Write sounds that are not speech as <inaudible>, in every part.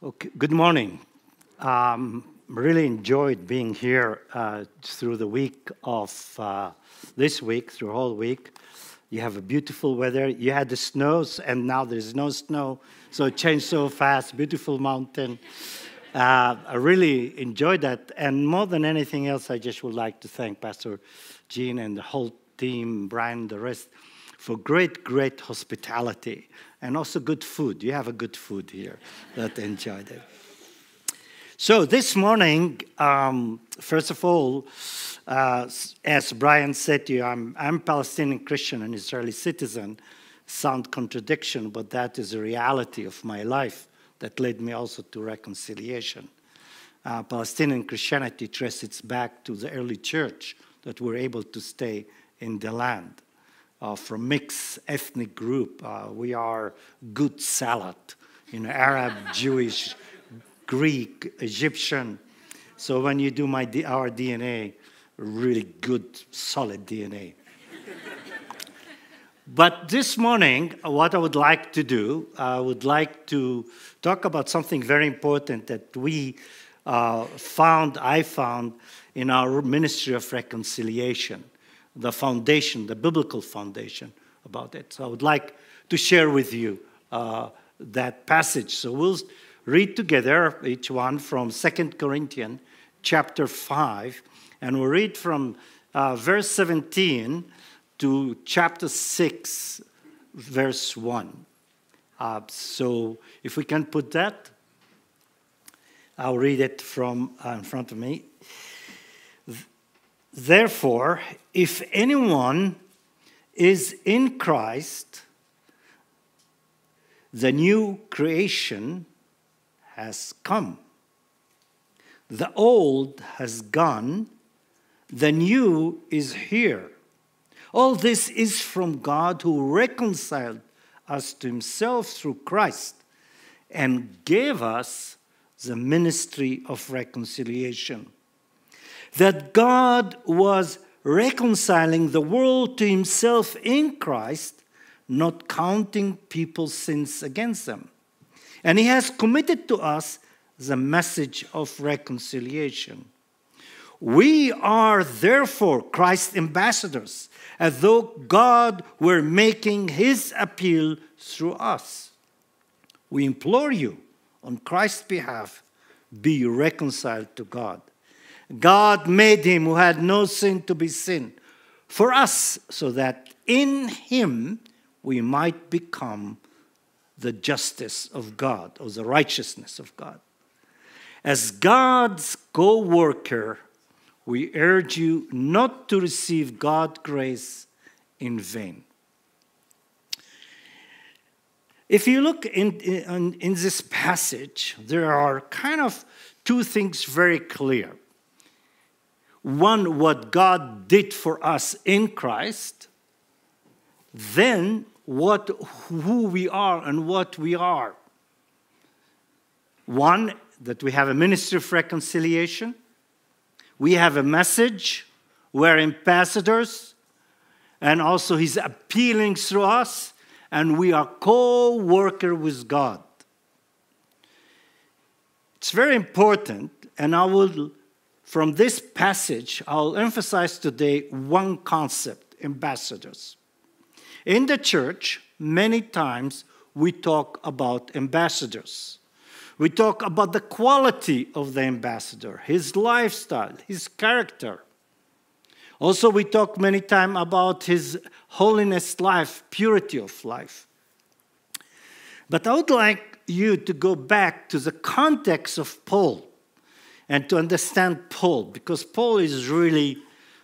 Okay, good morning. Um, really enjoyed being here uh, through the week of uh, this week, through whole week. You have a beautiful weather. You had the snows, and now there's no snow, so it changed so fast. Beautiful mountain. Uh, I really enjoyed that, and more than anything else, I just would like to thank Pastor Gene and the whole team, Brian, the rest, for great, great hospitality and also good food. You have a good food here that enjoyed it. So this morning, um, first of all, uh, as Brian said to you, I'm, I'm Palestinian Christian and Israeli citizen. Sound contradiction, but that is a reality of my life that led me also to reconciliation. Uh, Palestinian Christianity traces back to the early church that were able to stay in the land uh, from mixed ethnic group. Uh, we are good salad, you know, Arab, <laughs> Jewish, Greek, Egyptian. So when you do my our DNA, really good, solid DNA. but this morning, what I would like to do, I would like to talk about something very important that we uh, found, I found in our ministry of reconciliation the foundation, the biblical foundation about it. So I would like to share with you uh, that passage. So we'll read together each one from Second Corinthians chapter 5, and we'll read from uh, verse 17 to chapter 6, verse 1. Uh, so if we can put that, I'll read it from uh, in front of me. Therefore, if anyone is in Christ, the new creation has come. The old has gone, the new is here. All this is from God who reconciled us to himself through Christ and gave us the ministry of reconciliation that God was reconciling the world to himself in Christ, not counting people's sins against them. And he has committed to us the message of reconciliation. We are therefore Christ's ambassadors, as though God were making his appeal through us. We implore you, on Christ's behalf, be reconciled to God. God made him who had no sin to be sin for us, so that in him we might become the justice of God or the righteousness of God. As God's co worker, we urge you not to receive God's grace in vain. If you look in, in, in, this passage, there are kind of two things very clear one, what God did for us in Christ, then what, who we are and what we are. One, that we have a ministry of reconciliation. We have a message. We're ambassadors. And also, He's appealing through us. And we are co worker with God. It's very important. And I will from this passage, I'll emphasize today one concept ambassadors. In the church, many times we talk about ambassadors. We talk about the quality of the ambassador, his lifestyle, his character. Also, we talk many times about his holiness life, purity of life. But I would like you to go back to the context of Paul and to understand Paul, because Paul is really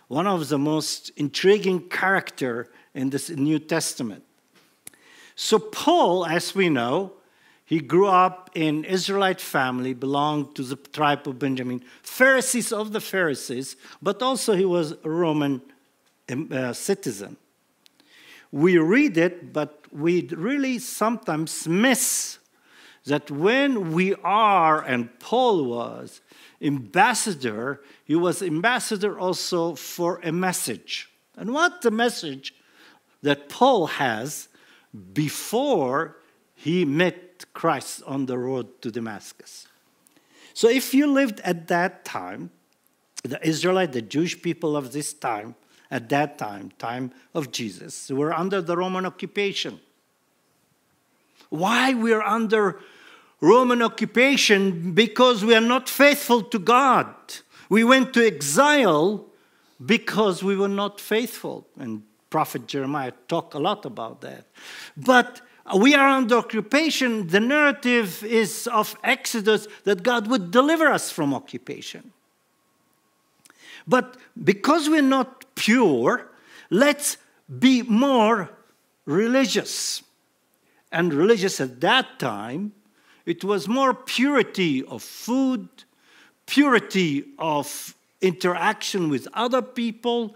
one of the most intriguing character in this New Testament. So Paul, as we know, he grew up in Israelite family, belonged to the tribe of Benjamin, Pharisees of the Pharisees, but also he was a Roman um, uh, citizen. We read it, but we really sometimes miss that when we are, and Paul was, ambassador, he was ambassador also for a message. And what the message that Paul has before he met Christ on the road to Damascus. So if you lived at that time, the Israelite, the Jewish people of this time, at that time, time of Jesus, were under the Roman occupation. Why we are under Roman occupation? Because we are not faithful to God. We went to exile because we were not faithful. And Prophet Jeremiah talked a lot about that. But we are under occupation. The narrative is of Exodus that God would deliver us from occupation. But because we're not pure, let's be more religious. And religious at that time, it was more purity of food, purity of interaction with other people.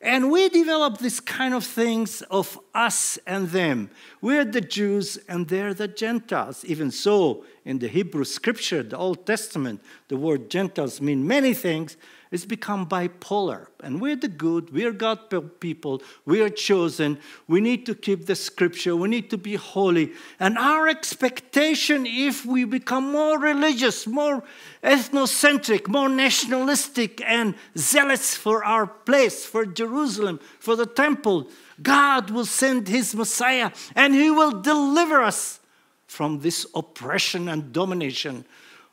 And we developed this kind of things of us and them. We're the Jews and they're the Gentiles. Even so, in the Hebrew scripture, the Old Testament, the word Gentiles mean many things, it's become bipolar. And we're the good, we're God people, we are chosen. We need to keep the scripture, we need to be holy. And our expectation, if we become more religious, more ethnocentric, more nationalistic, and zealous for our place, for Jerusalem, for the temple, God will send his Messiah and he will deliver us from this oppression and domination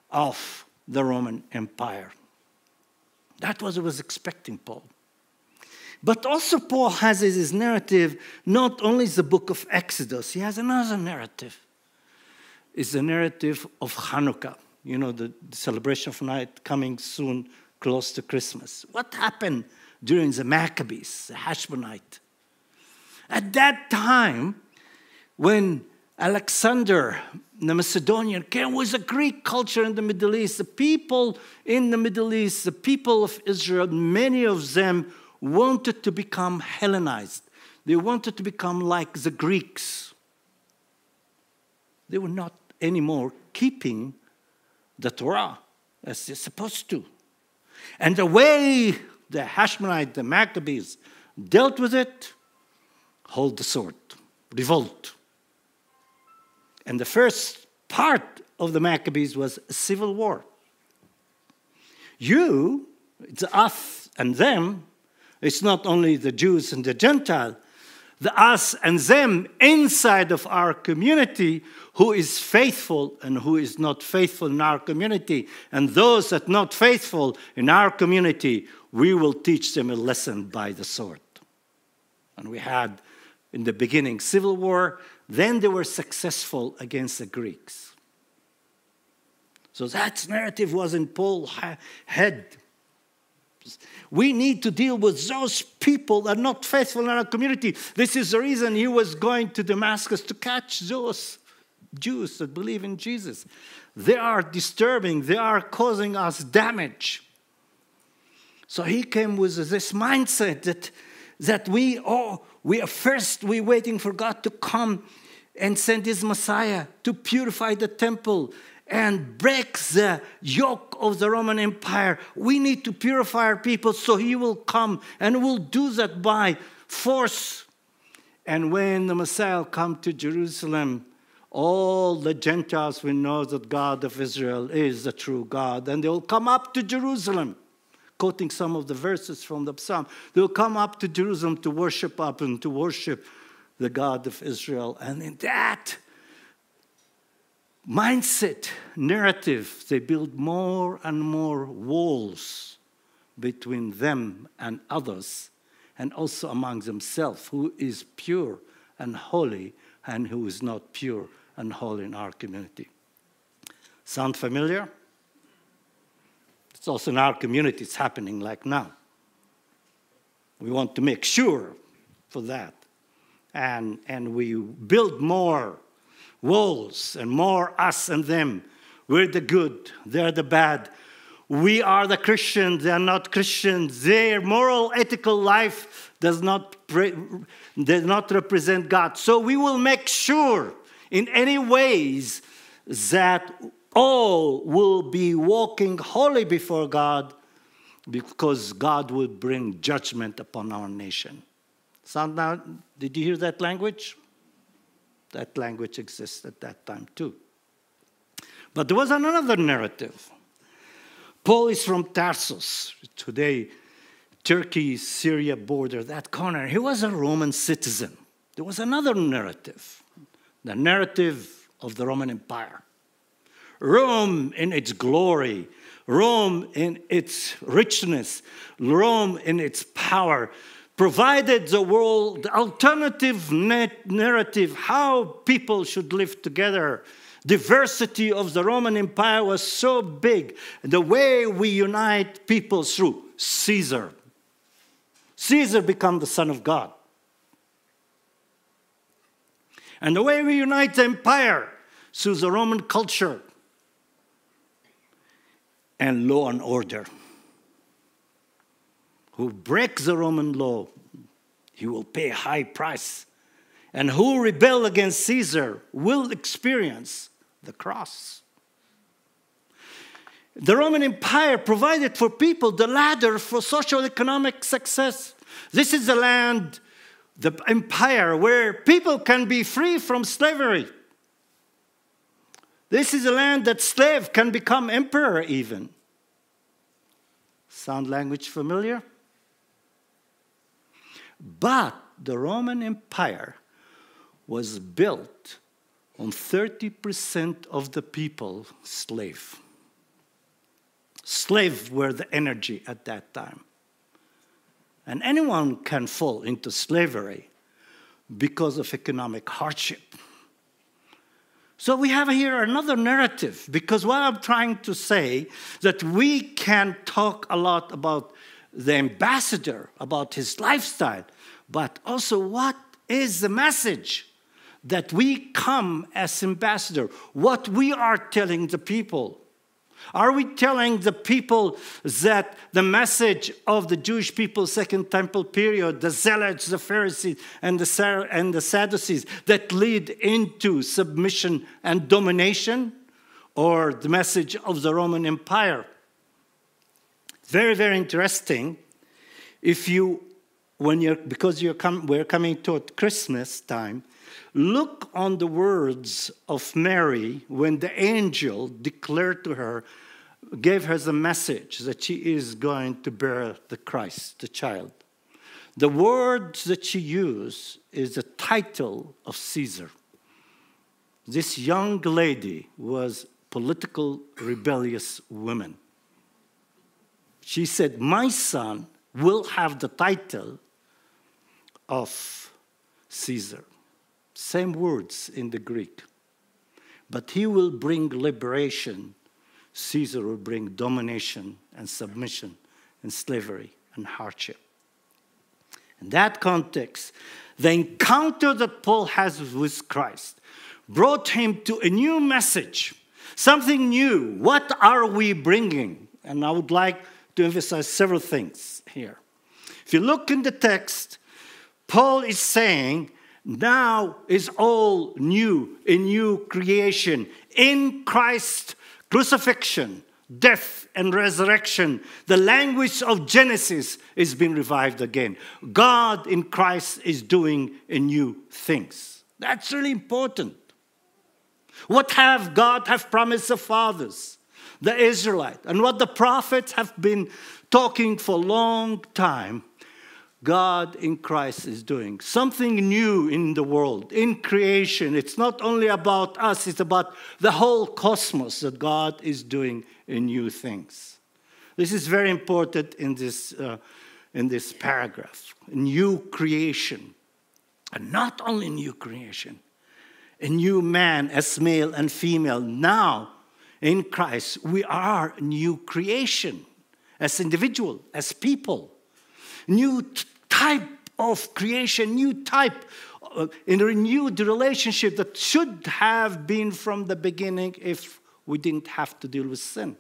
of the Roman Empire. That was what I was expecting Paul. But also, Paul has his narrative not only the book of Exodus, he has another narrative. It's the narrative of Hanukkah, you know, the, the celebration of night coming soon, close to Christmas. What happened during the Maccabees, the Hashmonite? At that time, when Alexander the Macedonian came with a Greek culture in the Middle East. The people in the Middle East, the people of Israel, many of them wanted to become Hellenized. They wanted to become like the Greeks. They were not anymore keeping the Torah as they're supposed to. And the way the Hashmonite, the Maccabees, dealt with it, hold the sword, revolt. And the first part of the Maccabees was civil war. You, it's us and them, it's not only the Jews and the Gentile, the us and them inside of our community who is faithful and who is not faithful in our community. And those that not faithful in our community, we will teach them a lesson by the sword. And we had in the beginning civil war, then they were successful against the Greeks. So that narrative was in Paul's head. We need to deal with those people that are not faithful in our community. This is the reason he was going to Damascus to catch those Jews that believe in Jesus. They are disturbing, they are causing us damage. So he came with this mindset that, that we, oh, we are first, we're waiting for God to come and send his Messiah to purify the temple and break the yoke of the Roman Empire. We need to purify our people so he will come and will do that by force. And when the Messiah come to Jerusalem, all the Gentiles will know that God of Israel is the true God, and they will come up to Jerusalem quoting some of the verses from the psalm. They'll come up to Jerusalem to worship up and to worship the God of Israel. And in that mindset, narrative, they build more and more walls between them and others, and also among themselves, who is pure and holy and who is not pure and holy in our community. Sound familiar? It's also in our community, it's happening like now. We want to make sure for that. And, and we build more walls and more us and them. We're the good, they're the bad. We are the Christians, they're not Christians. Their moral, ethical life does not, does not represent God. So we will make sure in any ways that all will be walking holy before God because God will bring judgment upon our nation. Sound now, did you hear that language? That language exists at that time too. But there was another narrative. Paul is from Tarsus, today, Turkey Syria border, that corner. He was a Roman citizen. There was another narrative, the narrative of the Roman Empire. Rome in its glory, Rome in its richness, Rome in its power, provided the world alternative narrative how people should live together. Diversity of the Roman Empire was so big. The way we unite people through Caesar. Caesar became the son of God. And the way we unite the empire through the Roman culture and law and order. Who breaks the Roman law, he will pay a high price. And who rebel against Caesar will experience the cross. The Roman Empire provided for people the ladder for social economic success. This is the land, the empire, where people can be free from slavery. This is a land that slave can become emperor even. Sound language familiar? But the Roman Empire was built on 30% of the people slave. Slave were the energy at that time. And anyone can fall into slavery because of economic hardship. So we have here another narrative because what I'm trying to say that we can talk a lot about the ambassador, about his lifestyle, but also what is the message that we come as ambassador, what we are telling the people. Are we telling the people that the message of the Jewish people, Second Temple period, the Zealots, the Pharisees, and the, and the Sadducees, that lead into submission and domination? Or the message of the Roman Empire? Very, very interesting. If you, when you're, because you're com- we're coming toward Christmas time, Look on the words of Mary when the angel declared to her, gave her the message that she is going to bear the Christ, the child. The words that she used is the title of Caesar. This young lady was political rebellious woman. She said, "My son will have the title of Caesar." Same words in the Greek. But he will bring liberation. Caesar will bring domination and submission and slavery and hardship. In that context, the encounter that Paul has with Christ brought him to a new message, something new. What are we bringing? And I would like to emphasize several things here. If you look in the text, Paul is saying now is all new, a new creation. In Christ, crucifixion, death, and resurrection, the language of Genesis is being revived again. God in Christ is doing a new things. That's really important. What have God have promised the fathers, the Israelite, and what the prophets have been talking for a long time God in Christ is doing. Something new in the world, in creation. It's not only about us, it's about the whole cosmos that God is doing in new things. This is very important in this, uh, in this paragraph. New creation. And not only new creation, a new man as male and female. Now, in Christ, we are new creation as individual, as people new type of creation, new type uh, in a renewed relationship that should have been from the beginning if we didn't have to deal with sin.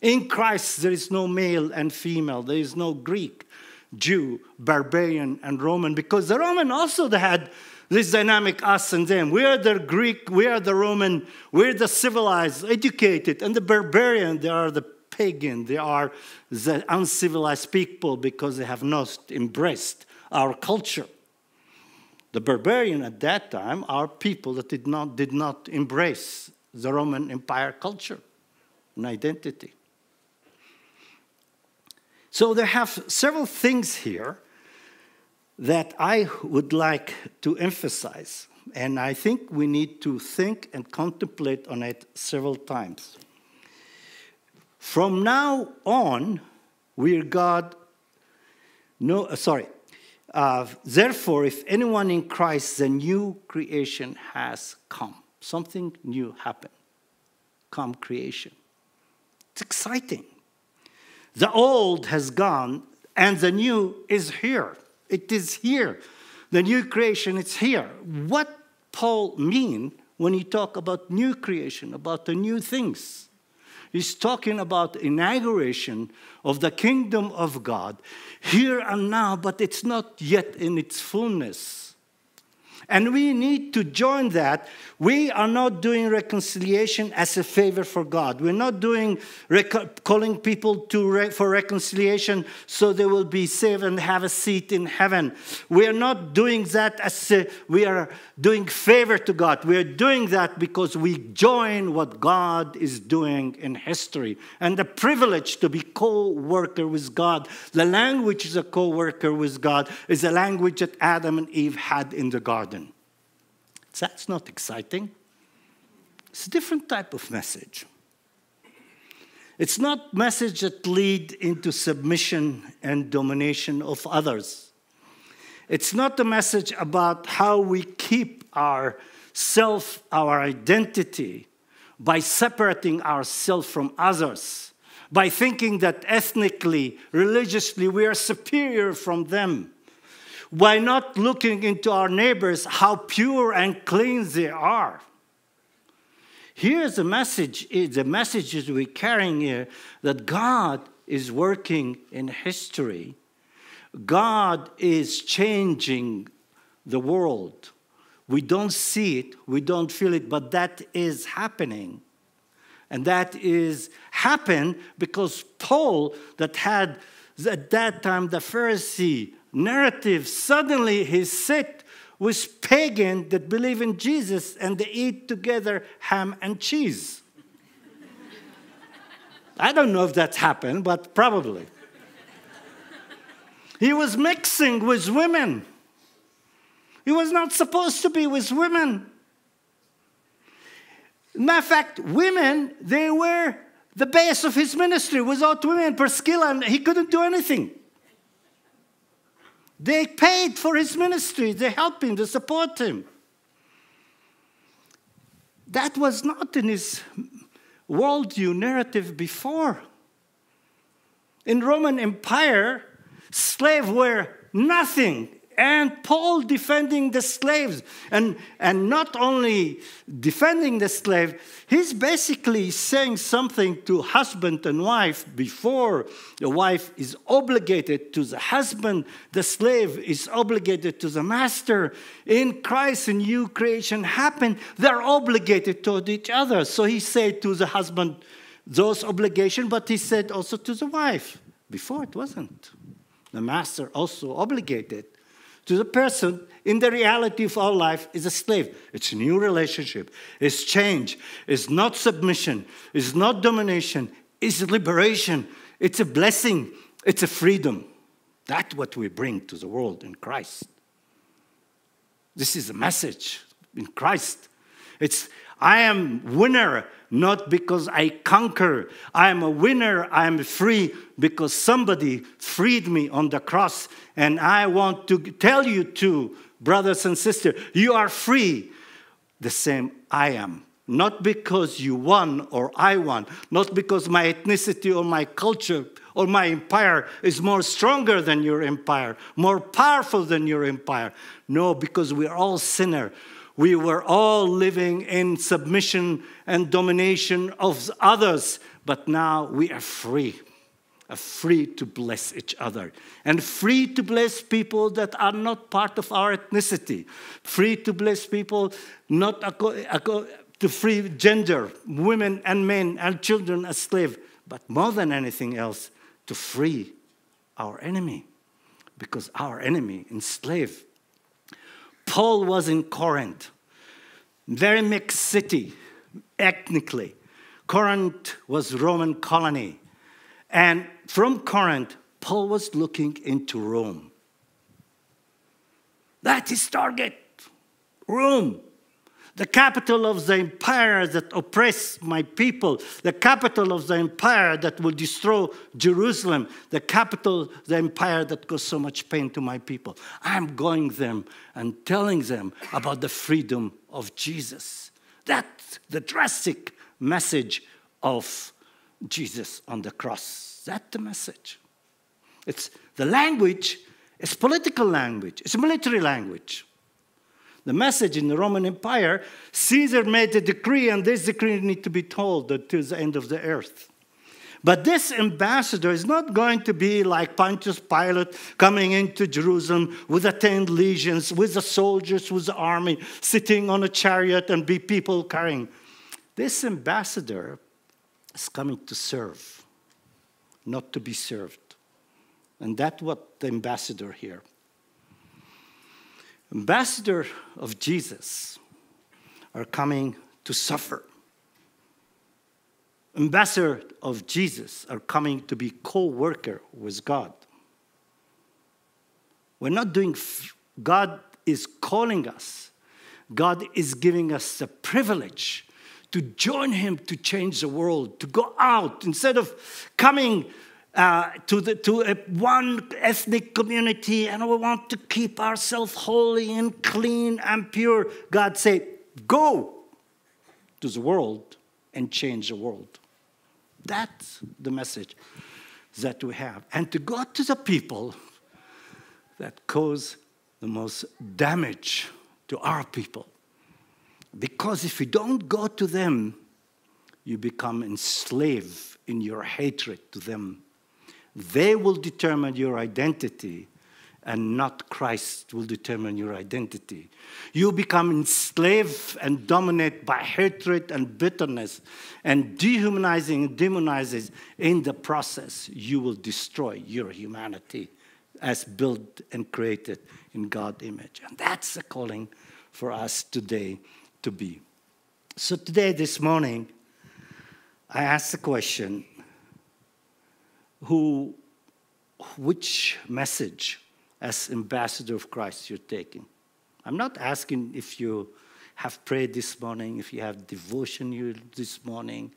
In Christ, there is no male and female, there is no Greek, Jew, barbarian, and Roman, because the Roman also had this dynamic us and them. We are the Greek, we are the Roman, we're the civilized, educated, and the barbarian, they are the pagan, they are the uncivilized people because they have not embraced our culture. The barbarian at that time are people that did not, did not embrace the Roman Empire culture and identity. So there have several things here that I would like to emphasize, and I think we need to think and contemplate on it several times. From now on, we're God. No, uh, sorry. Uh, therefore, if anyone in Christ, the new creation has come. Something new happened. Come creation. It's exciting. The old has gone, and the new is here. It is here. The new creation, it's here. What Paul mean when he talk about new creation, about the new things? He's talking about inauguration of the kingdom of God here and now, but it's not yet in its fullness. And we need to join that. We are not doing reconciliation as a favor for God. We're not doing calling people to re- for reconciliation so they will be saved and have a seat in heaven. We are not doing that as a, we are doing favor to God. We are doing that because we join what God is doing in history and the privilege to be co-worker with God. The language is a co-worker with God is the language that Adam and Eve had in the garden. That's not exciting. It's a different type of message. It's not message that lead into submission and domination of others. It's not a message about how we keep our self, our identity, by separating ourselves from others, by thinking that ethnically, religiously, we are superior from them by not looking into our neighbors how pure and clean they are. Here's the message eh, the messages we're carrying here that God is working in history. God is changing the world. We don't see it, we don't feel it, but that is happening. And that is happened because Paul, that had at that time the Pharisee narrative, suddenly he's set with pagans that believe in Jesus and they eat together ham and cheese. <laughs> I don't know if that's happened, but probably. he was mixing with women. He was not supposed to be with women. Matter of fact, women, they were the base of his ministry. Without women, Priscilla, he couldn't do anything. They paid for his ministry, they helped him, they support him. That was not in his worldview narrative before. In Roman Empire, slaves were nothing and Paul defending the slaves. And, and not only defending the slave, he's basically saying something to husband and wife before the wife is obligated to the husband, the slave is obligated to the master. In Christ, a new creation happened, they're obligated to each other. So he said to the husband, those obligations, but he said also to the wife. Before it wasn't. The master also obligated to the person in the reality of our life is a slave. It's a new relationship. It's change. It's not submission. It's not domination. It's liberation. It's a blessing. It's a freedom. That's what we bring to the world in Christ. This is a message in Christ. It's I am winner not because I conquer. I am a winner. I am free because somebody freed me on the cross. And I want to tell you too, brothers and sisters, you are free the same I am. Not because you won or I won, not because my ethnicity or my culture or my empire is more stronger than your empire, more powerful than your empire. No, because we're all sinners we were all living in submission and domination of others, but now we are free. Are free to bless each other and free to bless people that are not part of our ethnicity, free to bless people not to free gender, women and men and children as slaves, but more than anything else, to free our enemy because our enemy enslaved Paul was in Corinth, very mixed city, ethnically. Corinth was Roman colony. And from Corinth, Paul was looking into Rome. That is target. Rome the capital of the empire that oppressed my people, the capital of the empire that will destroy Jerusalem, the capital, the empire that caused so much pain to my people. I'm going them and telling them about the freedom of Jesus. That's the drastic message of Jesus on the cross. That's the message. It's the language, it's political language, it's military language the message in the Roman Empire, Caesar made a decree, and this decree need to be told to the end of the earth. But this ambassador is not going to be like Pontius Pilate coming into Jerusalem with the ten legions, with the soldiers, with the army, sitting on a chariot and be people carrying. This ambassador is coming to serve, not to be served. And that's what the ambassador here ambassador of Jesus are coming to suffer. Ambassador of Jesus are coming to be co-worker with God. We're not doing God is calling us. God is giving us the privilege to join him to change the world, to go out instead of coming uh, to, the, to a, one ethnic community and we want to keep ourselves holy and clean and pure. God said, Go to the world and change the world. That's the message that we have. And to go to the people that cause the most damage to our people. Because if you don't go to them, you become enslaved in your hatred to them they will determine your identity, and not Christ will determine your identity. You become enslaved and dominated by hatred and bitterness and dehumanizing and demonizing. In the process, you will destroy your humanity as built and created in God's image. And that's the calling for us today to be. So, today, this morning, I asked the question who, which message as ambassador of Christ you're taking. I'm not asking if you have prayed this morning, if you have devotion you this morning,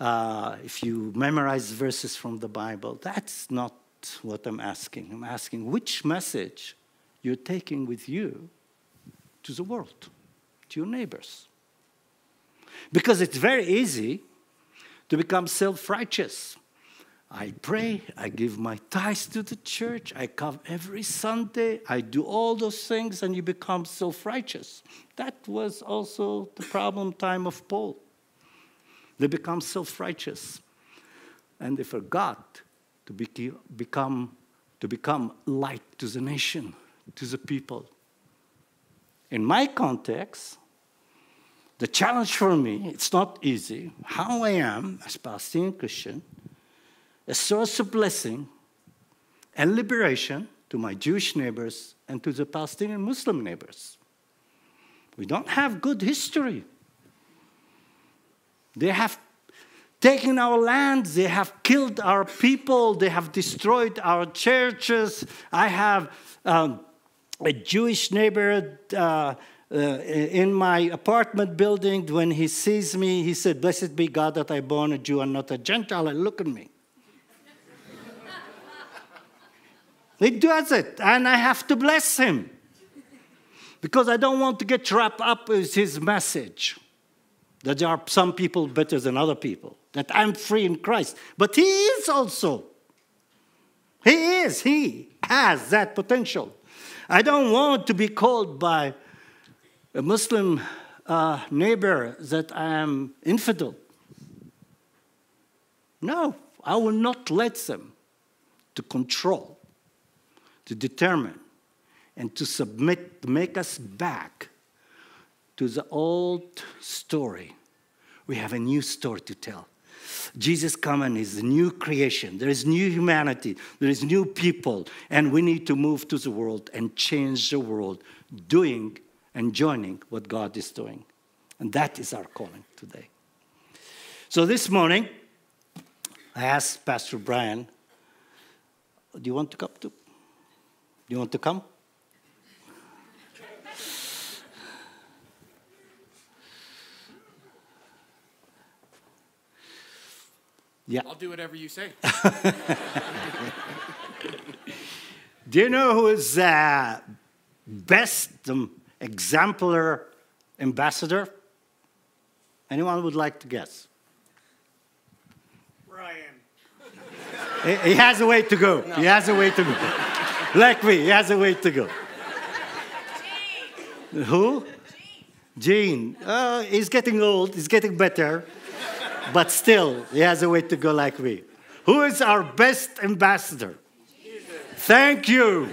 uh, if you memorize verses from the Bible. That's not what I'm asking. I'm asking which message you're taking with you to the world, to your neighbors. Because it's very easy to become self righteous. I pray, I give my tithes to the church, I come every Sunday, I do all those things, and you become self righteous. That was also the problem time of Paul. They become self righteous. And they forgot to be, become, to become light to the nation, to the people. In my context, the challenge for me, it's not easy. How I am as Palestinian Christian, a source of blessing and liberation to my Jewish neighbors and to the Palestinian Muslim neighbors. We don't have good history. They have taken our lands, they have killed our people, they have destroyed our churches. I have um, a Jewish neighbor. Uh, uh, in my apartment building, when he sees me, he said, Blessed be God that I born a Jew and not a Gentile. And look at me. He does it, and I have to bless him because I don't want to get wrapped up with his message that there are some people better than other people, that I'm free in Christ. But he is also. He is, he has that potential. I don't want to be called by a Muslim uh, neighbor that I am infidel. No, I will not let them to control to determine and to submit, to make us back to the old story. We have a new story to tell. Jesus coming is a new creation. There is new humanity. There is new people. And we need to move to the world and change the world, doing and joining what God is doing. And that is our calling today. So this morning, I asked Pastor Brian, Do you want to come? To, do you want to come? Yeah. I'll do whatever you say. <laughs> do you know who is the uh, best um, exemplar ambassador? Anyone would like to guess? Ryan. He, he has a way to go. No. He has a way to go. Like me, he has a way to go. Gene. Who? Gene. Uh, he's getting old. He's getting better but still, he has a way to go like me. Who is our best ambassador? Jesus. Thank you.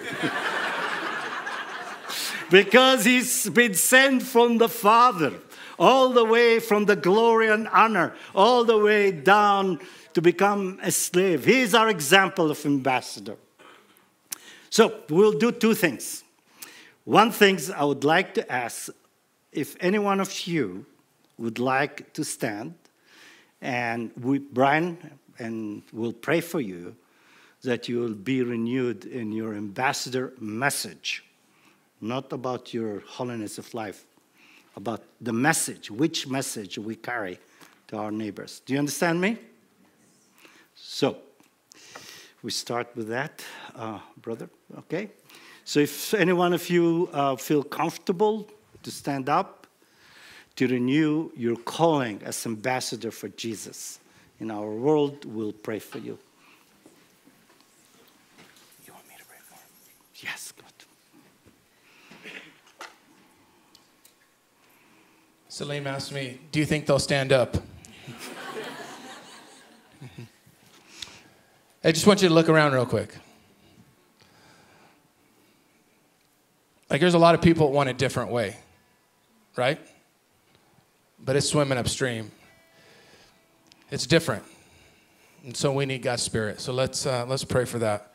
because he's been sent from the Father, all the way from the glory and honor, all the way down to become a slave. He is our example of ambassador. So we'll do two things. One thing I would like to ask if any one of you would like to stand and we, Brian and we'll pray for you that you will be renewed in your ambassador message, not about your holiness of life, about the message, which message we carry to our neighbors. Do you understand me? So, we start with that, uh, brother. Okay. So, if any one of you uh, feel comfortable to stand up, to renew your calling as ambassador for Jesus in our world. We'll pray for you. You want me to pray for him? Yes, good. Salim asked me, Do you think they'll stand up? I just want you to look around real quick. Like, there's a lot of people that want a different way, right? but it's swimming upstream. It's different. And so we need God's Spirit. So let's, uh, let's pray for that.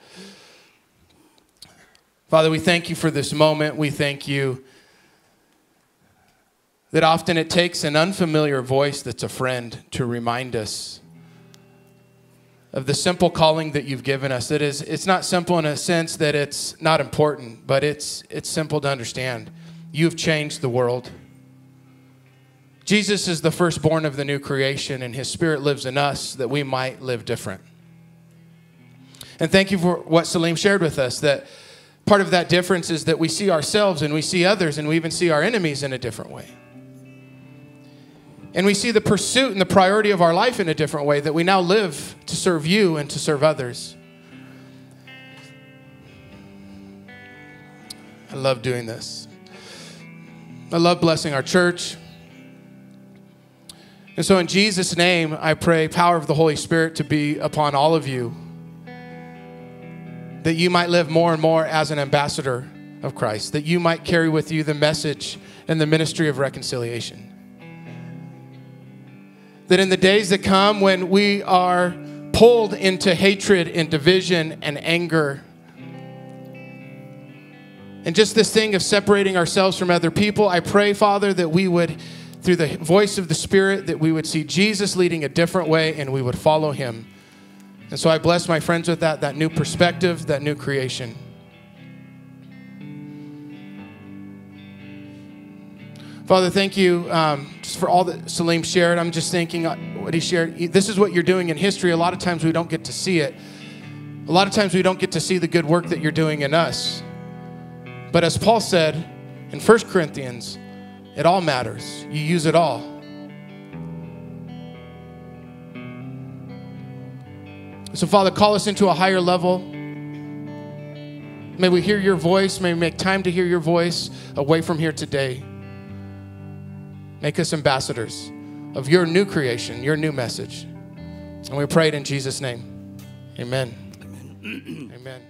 Father, we thank you for this moment. We thank you that often it takes an unfamiliar voice that's a friend to remind us of the simple calling that you've given us. It is, it's not simple in a sense that it's not important, but it's, it's simple to understand. You've changed the world. Jesus is the firstborn of the new creation, and his spirit lives in us that we might live different. And thank you for what Salim shared with us that part of that difference is that we see ourselves and we see others and we even see our enemies in a different way. And we see the pursuit and the priority of our life in a different way that we now live to serve you and to serve others. I love doing this. I love blessing our church. And so, in Jesus' name, I pray power of the Holy Spirit to be upon all of you, that you might live more and more as an ambassador of Christ, that you might carry with you the message and the ministry of reconciliation. That in the days that come, when we are pulled into hatred and division and anger, and just this thing of separating ourselves from other people, I pray, Father, that we would through the voice of the Spirit that we would see Jesus leading a different way and we would follow him. And so I bless my friends with that, that new perspective, that new creation. Father, thank you um, just for all that Salim shared. I'm just thinking uh, what he shared. This is what you're doing in history. A lot of times we don't get to see it. A lot of times we don't get to see the good work that you're doing in us. But as Paul said in 1 Corinthians, it all matters. You use it all. So, Father, call us into a higher level. May we hear your voice. May we make time to hear your voice away from here today. Make us ambassadors of your new creation, your new message. And we pray it in Jesus' name. Amen. Amen. <clears throat> Amen.